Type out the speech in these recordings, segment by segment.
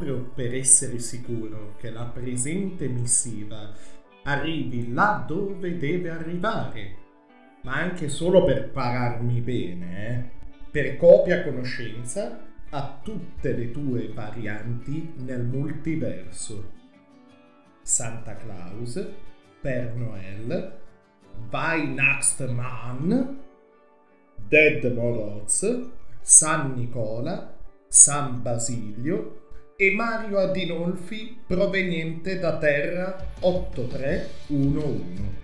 proprio per essere sicuro che la presente missiva arrivi là dove deve arrivare, ma anche solo per pararmi bene, eh, per copia conoscenza a tutte le tue varianti nel multiverso. Santa Claus, Per Noel, Weihnachtsmann, Dead Moroz, San Nicola, San Basilio e Mario Adinolfi proveniente da Terra 8311.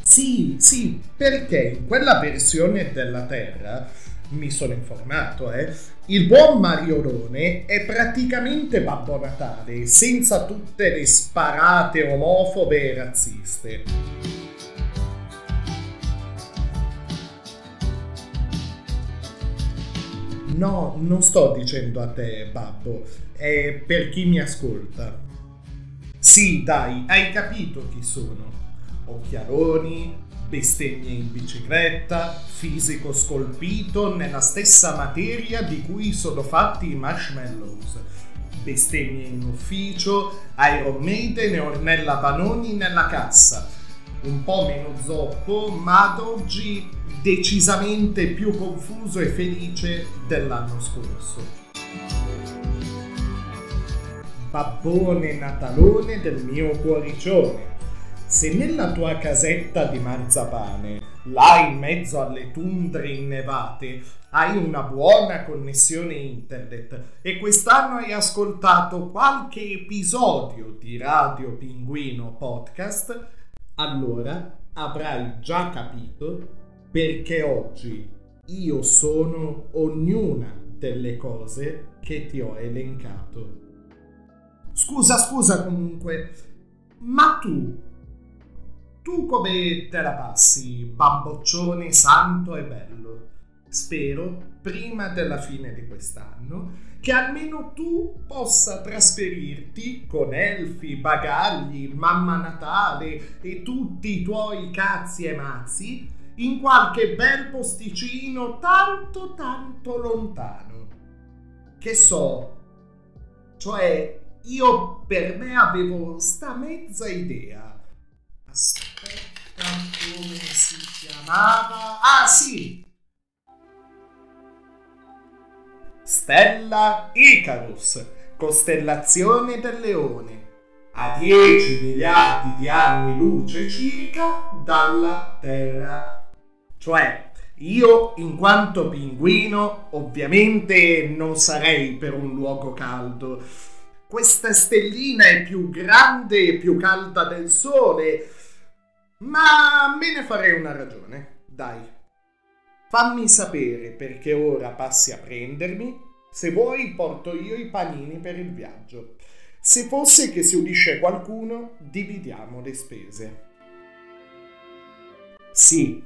Sì, sì, perché in quella versione della Terra, mi sono informato, eh, il buon Mariolone è praticamente Babbo Natale, senza tutte le sparate omofobe e razziste. No, non sto dicendo a te, babbo, è per chi mi ascolta. Sì, dai, hai capito chi sono. Occhialoni, bestemmie in bicicletta, fisico scolpito nella stessa materia di cui sono fatti i marshmallows. Bestemmie in ufficio, Iron Maiden e Ornella Panoni nella cassa. Un po' meno zoppo, ma ad oggi decisamente più confuso e felice dell'anno scorso. Babbone natalone del mio cuoricione. Se nella tua casetta di marzapane, là in mezzo alle tundre innevate, hai una buona connessione internet e quest'anno hai ascoltato qualche episodio di Radio Pinguino Podcast, allora avrai già capito perché oggi io sono ognuna delle cose che ti ho elencato. Scusa, scusa comunque, ma tu, tu come te la passi, bamboccione santo e bello? Spero, prima della fine di quest'anno, che almeno tu possa trasferirti con elfi, bagagli, mamma Natale e tutti i tuoi cazzi e mazzi in qualche bel posticino tanto tanto lontano. Che so, cioè io per me avevo sta mezza idea. Aspetta, come si chiamava? Ah sì! Stella Icarus, costellazione del leone a 10 miliardi di anni luce circa dalla Terra. Cioè, io in quanto pinguino ovviamente non sarei per un luogo caldo. Questa stellina è più grande e più calda del Sole, ma me ne farei una ragione. Dai, fammi sapere perché ora passi a prendermi. Se vuoi porto io i panini per il viaggio. Se fosse che si unisce qualcuno, dividiamo le spese. Sì,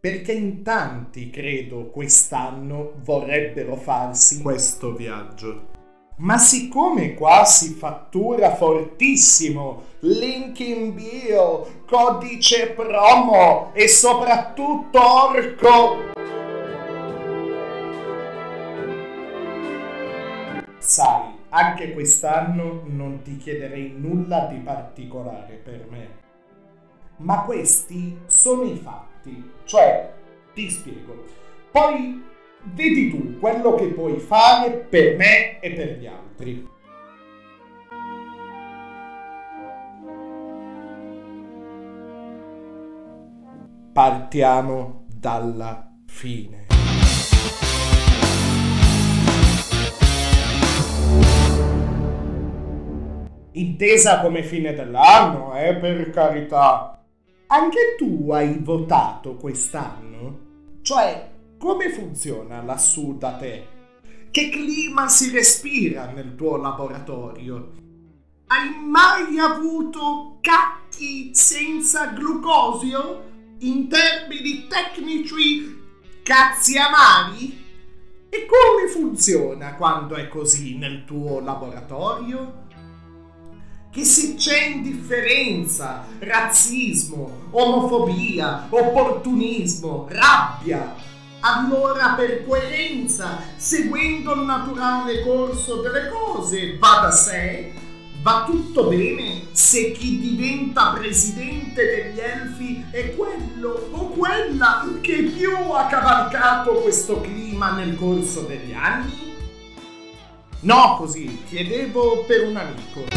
perché in tanti, credo, quest'anno vorrebbero farsi questo viaggio. Ma siccome qua si fattura fortissimo, link in bio, codice promo e soprattutto orco... Sai, anche quest'anno non ti chiederei nulla di particolare per me. Ma questi sono i fatti. Cioè, ti spiego. Poi vedi tu quello che puoi fare per me e per gli altri. Partiamo dalla fine. Intesa come fine dell'anno, eh, per carità. Anche tu hai votato quest'anno? Cioè, come funziona lassù da te? Che clima si respira nel tuo laboratorio? Hai mai avuto cacchi senza glucosio? In termini tecnici, cazzi amari? E come funziona quando è così nel tuo laboratorio? che se c'è indifferenza, razzismo, omofobia, opportunismo, rabbia, allora per coerenza, seguendo il naturale corso delle cose, va da sé, va tutto bene se chi diventa presidente degli elfi è quello o quella che più ha cavalcato questo clima nel corso degli anni? No, così, chiedevo per un amico.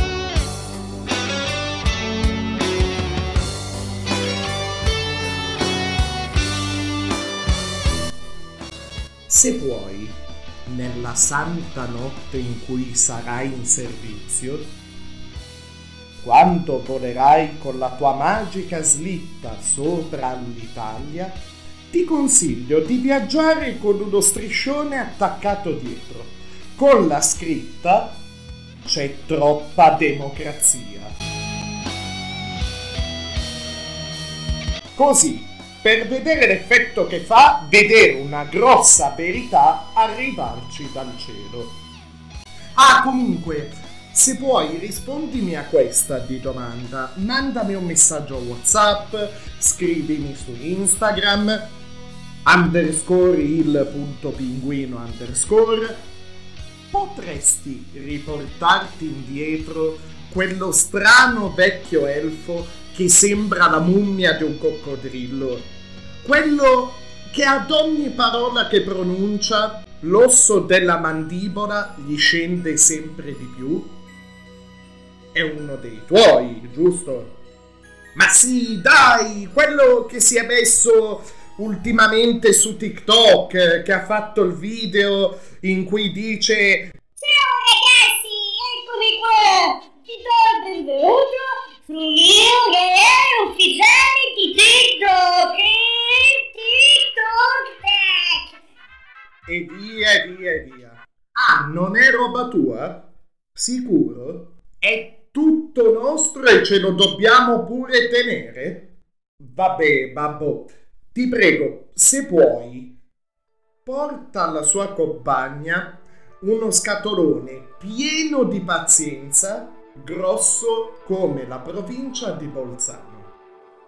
Se puoi, nella santa notte in cui sarai in servizio, quando volerai con la tua magica slitta sopra l'Italia, ti consiglio di viaggiare con uno striscione attaccato dietro, con la scritta C'è troppa democrazia. Così per vedere l'effetto che fa vedere una grossa verità arrivarci dal cielo. Ah, comunque, se puoi rispondimi a questa di domanda, mandami un messaggio WhatsApp, scrivimi su Instagram, underscore il punto pinguino underscore, potresti riportarti indietro quello strano vecchio elfo che sembra la mummia di un coccodrillo quello che ad ogni parola che pronuncia l'osso della mandibola gli scende sempre di più? È uno dei tuoi, giusto? Ma sì, dai, quello che si è messo ultimamente su TikTok, che ha fatto il video in cui dice Ciao ragazzi, eccomi qua! Ti do il mio canale ufficiale di TikTok! e via e via e via. Ah, non è roba tua? Sicuro? È tutto nostro e ce lo dobbiamo pure tenere? Vabbè, babbo, ti prego, se puoi, porta alla sua compagna uno scatolone pieno di pazienza, grosso come la provincia di Bolzano.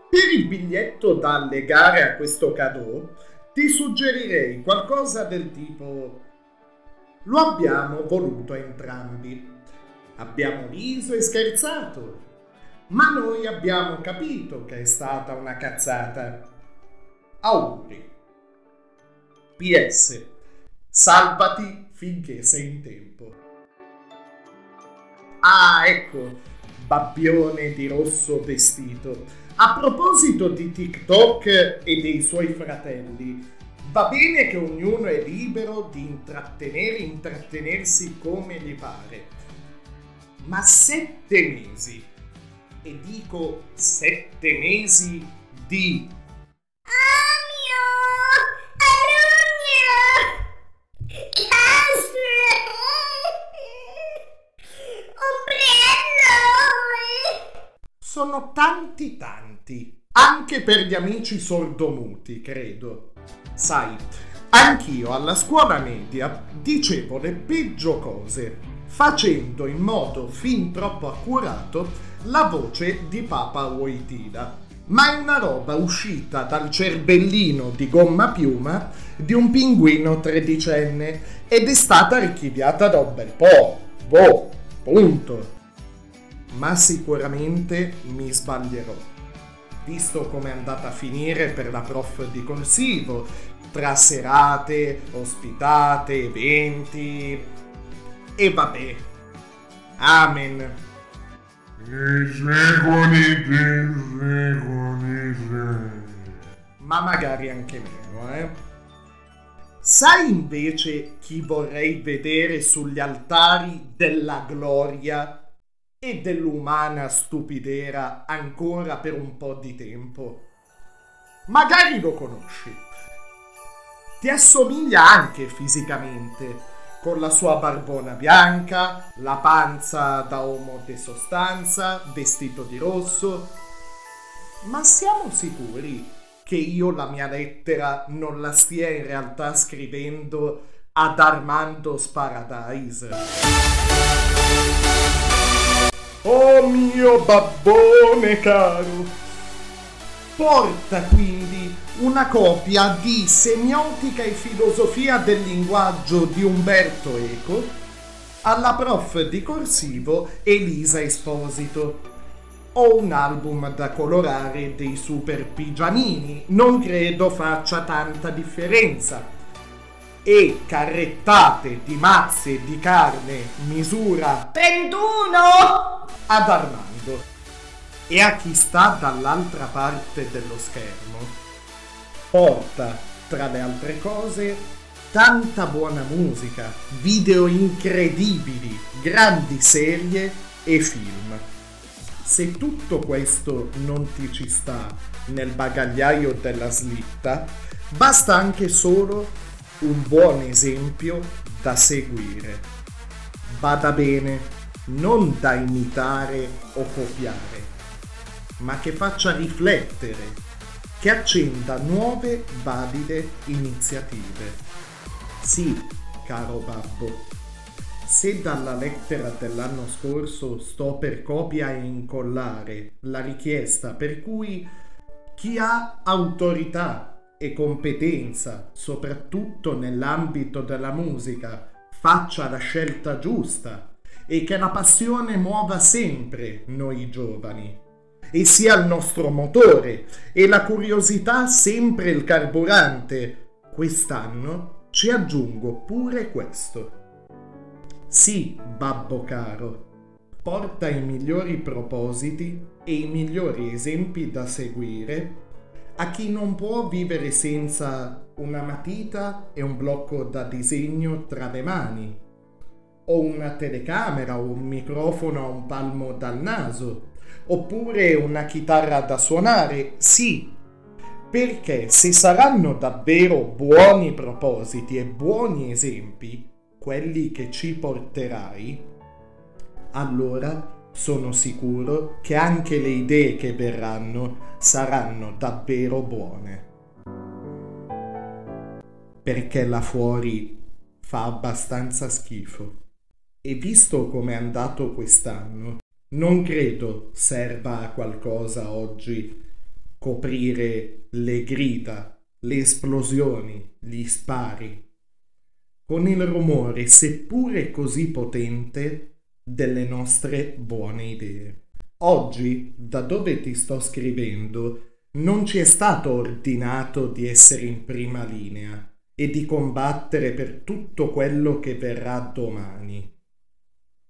Per il biglietto da allegare a questo cadeau, ti suggerirei qualcosa del tipo lo abbiamo voluto entrambi. Abbiamo riso e scherzato, ma noi abbiamo capito che è stata una cazzata. Auguri. PS. Salvati finché sei in tempo. Ah, ecco, babbione di rosso vestito. A proposito di TikTok e dei suoi fratelli, va bene che ognuno è libero di intrattenere e intrattenersi come gli pare, ma sette mesi, e dico sette mesi di tanti tanti, anche per gli amici sordomuti, credo. Sai, anch'io alla scuola media dicevo le peggio cose, facendo in modo fin troppo accurato la voce di Papa Wojtyla. Ma è una roba uscita dal cervellino di gomma piuma di un pinguino tredicenne ed è stata archiviata da un bel po'. Boh, punto ma sicuramente mi sbaglierò. Visto come è andata a finire per la prof di corsivo, tra serate, ospitate, eventi e vabbè. Amen. Ma magari anche meno, eh? Sai invece chi vorrei vedere sugli altari della gloria e dell'umana stupidera ancora per un po' di tempo. Magari lo conosci. Ti assomiglia anche fisicamente, con la sua barbona bianca, la panza da uomo di sostanza, vestito di rosso. Ma siamo sicuri che io la mia lettera non la stia in realtà scrivendo ad Armando Sparadise? Oh mio babbone caro, porta quindi una copia di Semiotica e filosofia del linguaggio di Umberto Eco alla prof di corsivo Elisa Esposito. Ho un album da colorare dei super pigiamini, non credo faccia tanta differenza. E carrettate di mazze di carne misura 31! ad Armando. E a chi sta dall'altra parte dello schermo porta, tra le altre cose, tanta buona musica, video incredibili, grandi serie e film. Se tutto questo non ti ci sta nel bagagliaio della slitta, basta anche solo un buon esempio da seguire. Bada bene, non da imitare o copiare, ma che faccia riflettere che accenda nuove valide iniziative. Sì, caro babbo, se dalla lettera dell'anno scorso sto per copia e incollare la richiesta per cui chi ha autorità e competenza, soprattutto nell'ambito della musica, faccia la scelta giusta e che la passione muova sempre noi giovani e sia il nostro motore e la curiosità sempre il carburante. Quest'anno ci aggiungo pure questo. Sì, babbo caro, porta i migliori propositi e i migliori esempi da seguire a chi non può vivere senza una matita e un blocco da disegno tra le mani, o una telecamera o un microfono a un palmo dal naso, oppure una chitarra da suonare, sì, perché se saranno davvero buoni propositi e buoni esempi, quelli che ci porterai, allora sono sicuro che anche le idee che verranno saranno davvero buone. Perché là fuori fa abbastanza schifo. E visto come è andato quest'anno, non credo serva a qualcosa oggi coprire le grida, le esplosioni, gli spari, con il rumore, seppure così potente, delle nostre buone idee. Oggi, da dove ti sto scrivendo, non ci è stato ordinato di essere in prima linea e di combattere per tutto quello che verrà domani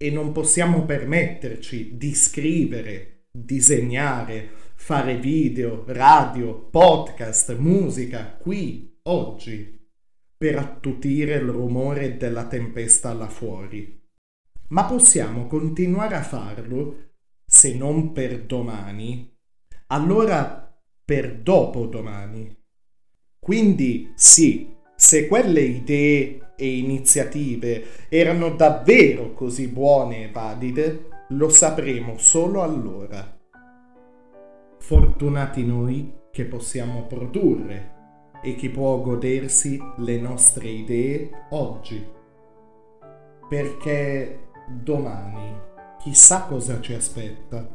e non possiamo permetterci di scrivere, disegnare, fare video, radio, podcast, musica qui, oggi, per attutire il rumore della tempesta là fuori. Ma possiamo continuare a farlo, se non per domani, allora per dopodomani. Quindi sì, se quelle idee e iniziative erano davvero così buone e valide, lo sapremo solo allora. Fortunati noi che possiamo produrre e chi può godersi le nostre idee oggi. Perché domani chissà cosa ci aspetta.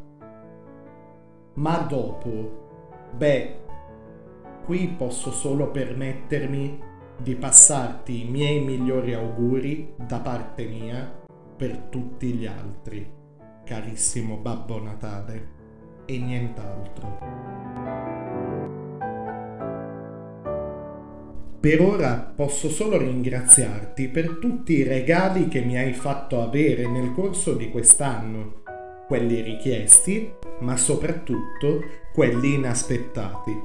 Ma dopo, beh, qui posso solo permettermi di passarti i miei migliori auguri da parte mia per tutti gli altri, carissimo Babbo Natale, e nient'altro. Per ora posso solo ringraziarti per tutti i regali che mi hai fatto avere nel corso di quest'anno, quelli richiesti, ma soprattutto quelli inaspettati.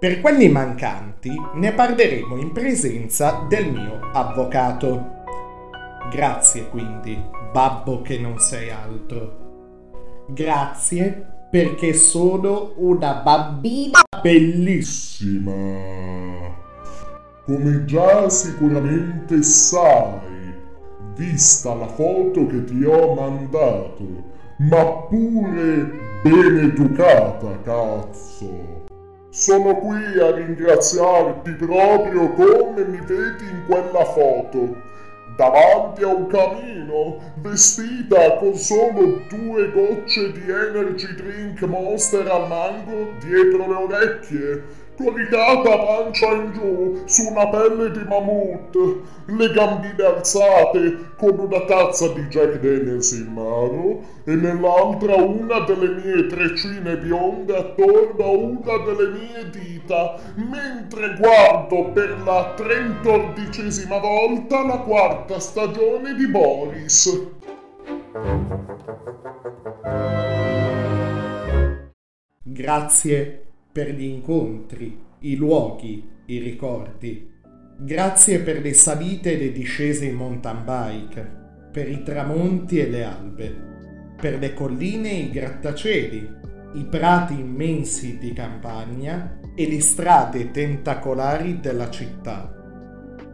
Per quelli mancanti ne parleremo in presenza del mio avvocato. Grazie quindi, babbo che non sei altro. Grazie perché sono una bambina bellissima. Come già sicuramente sai, vista la foto che ti ho mandato, ma pure ben educata, cazzo. Sono qui a ringraziarti proprio come mi vedi in quella foto, davanti a un camino, vestita con solo due gocce di energy drink monster al mango dietro le orecchie, coricata pancia in giù su una pelle di mammut, le gambine alzate con una tazza di Jack Daniels in mano e nell'altra una delle mie treccine bionde attorno a una delle mie dita, mentre guardo per la trentordicesima volta la quarta stagione di Boris. Grazie per gli incontri, i luoghi, i ricordi. Grazie per le salite e le discese in mountain bike, per i tramonti e le albe, per le colline e i grattacieli, i prati immensi di campagna e le strade tentacolari della città,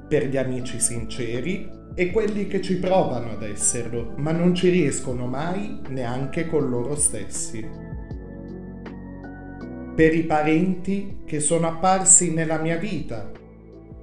per gli amici sinceri e quelli che ci provano ad esserlo, ma non ci riescono mai neanche con loro stessi per i parenti che sono apparsi nella mia vita.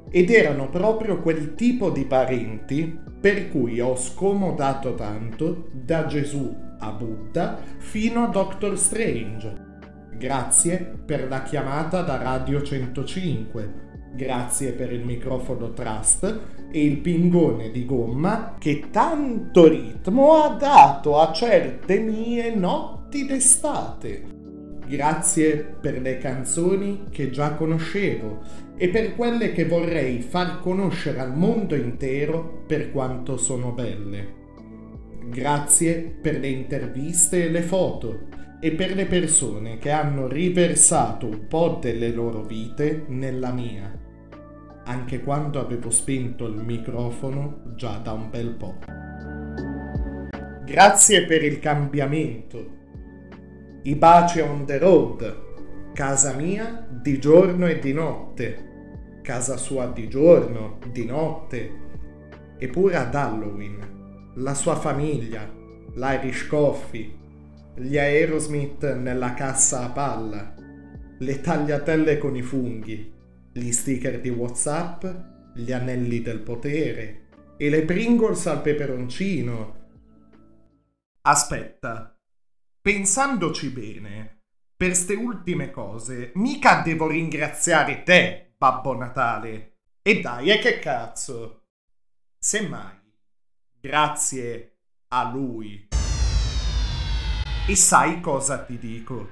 Ed erano proprio quel tipo di parenti per cui ho scomodato tanto da Gesù a Buddha fino a Doctor Strange. Grazie per la chiamata da Radio 105. Grazie per il microfono Trust e il pingone di gomma che tanto ritmo ha dato a certe mie notti d'estate. Grazie per le canzoni che già conoscevo e per quelle che vorrei far conoscere al mondo intero per quanto sono belle. Grazie per le interviste e le foto e per le persone che hanno riversato un po' delle loro vite nella mia, anche quando avevo spento il microfono già da un bel po'. Grazie per il cambiamento i baci on the road, casa mia di giorno e di notte, casa sua di giorno, di notte, eppure ad Halloween, la sua famiglia, l'Irish Coffee, gli Aerosmith nella cassa a palla, le tagliatelle con i funghi, gli sticker di Whatsapp, gli anelli del potere e le Pringles al peperoncino. Aspetta, pensandoci bene, per ste ultime cose, mica devo ringraziare te, Babbo Natale. E dai, e che cazzo? Semmai, grazie a lui. E sai cosa ti dico?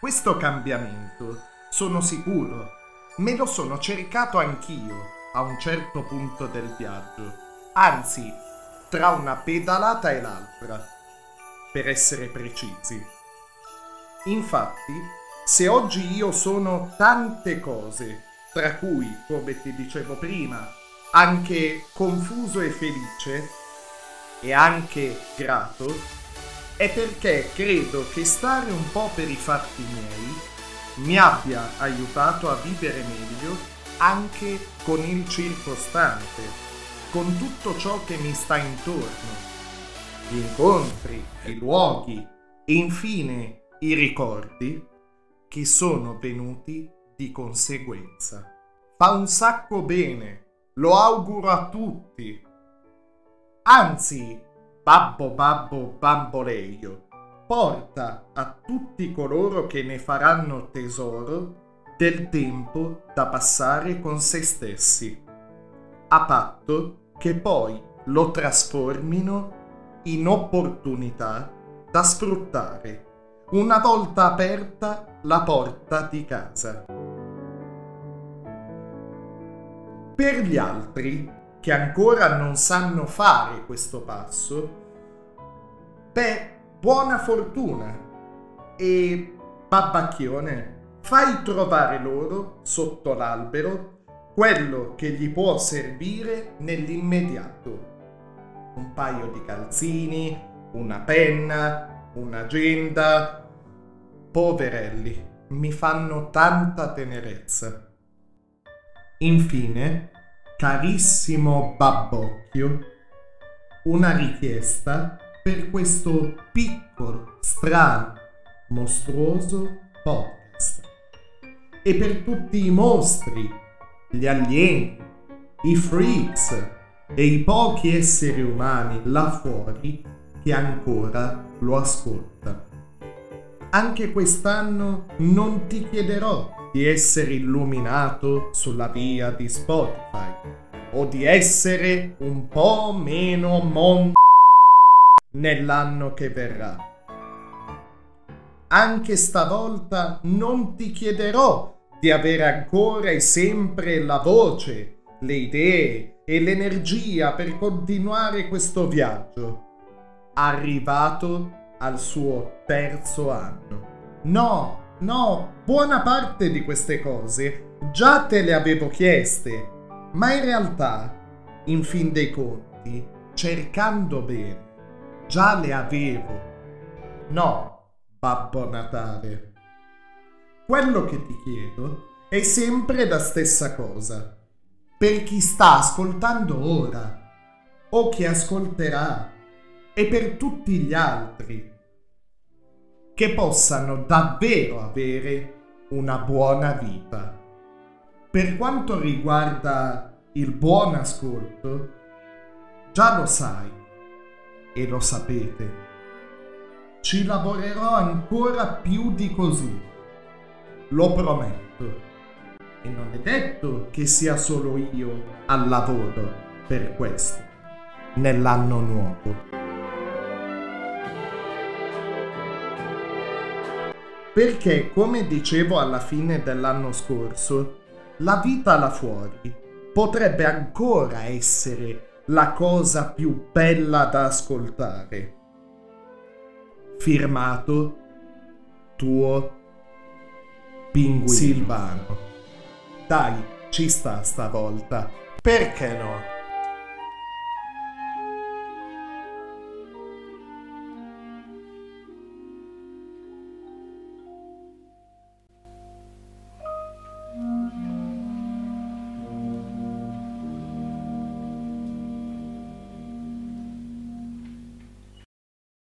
Questo cambiamento, sono sicuro, me lo sono cercato anch'io a un certo punto del viaggio. Anzi, tra una pedalata e l'altra per essere precisi. Infatti, se oggi io sono tante cose, tra cui, come ti dicevo prima, anche confuso e felice, e anche grato, è perché credo che stare un po' per i fatti miei mi abbia aiutato a vivere meglio anche con il circostante, con tutto ciò che mi sta intorno gli incontri, i luoghi e infine i ricordi che sono venuti di conseguenza. Fa un sacco bene, lo auguro a tutti. Anzi, babbo babbo bamboleio, porta a tutti coloro che ne faranno tesoro del tempo da passare con se stessi, a patto che poi lo trasformino in opportunità da sfruttare. Una volta aperta la porta di casa. Per gli altri che ancora non sanno fare questo passo, beh, buona fortuna. E babbacchione, fai trovare loro sotto l'albero quello che gli può servire nell'immediato un paio di calzini, una penna, un'agenda. Poverelli, mi fanno tanta tenerezza. Infine, carissimo babbocchio, una richiesta per questo piccolo, strano, mostruoso podcast. E per tutti i mostri, gli alieni, i freaks, e i pochi esseri umani là fuori che ancora lo ascoltano. Anche quest'anno non ti chiederò di essere illuminato sulla via di Spotify o di essere un po' meno mon nell'anno che verrà. Anche stavolta non ti chiederò di avere ancora e sempre la voce, le idee e l'energia per continuare questo viaggio, arrivato al suo terzo anno. No, no, buona parte di queste cose già te le avevo chieste, ma in realtà, in fin dei conti, cercando bene, già le avevo. No, Babbo Natale. Quello che ti chiedo è sempre la stessa cosa. Per chi sta ascoltando ora, o chi ascolterà, e per tutti gli altri, che possano davvero avere una buona vita. Per quanto riguarda il buon ascolto, già lo sai e lo sapete. Ci lavorerò ancora più di così. Lo prometto. E non è detto che sia solo io al lavoro per questo, nell'anno nuovo. Perché, come dicevo alla fine dell'anno scorso, la vita là fuori potrebbe ancora essere la cosa più bella da ascoltare. Firmato tuo Pinguino Silvano. Dai, ci sta stavolta. Perché no?